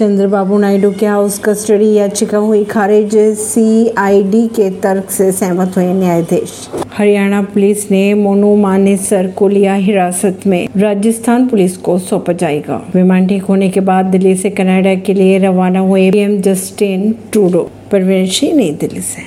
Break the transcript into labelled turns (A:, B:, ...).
A: चंद्रबाबू नायडू की house custody याचिका हुई खारिज सीआईडी के तर्क से सहमत हुए न्यायाधीश। हरियाणा पुलिस ने मोनू मानेसर को लिया हिरासत में। राजस्थान पुलिस को सौंपा जाएगा। विमान ठीक होने के बाद दिल्ली से कनाडा के लिए रवाना हुए PM Justin Trudeau. Parveen Singh Nai Delhi से।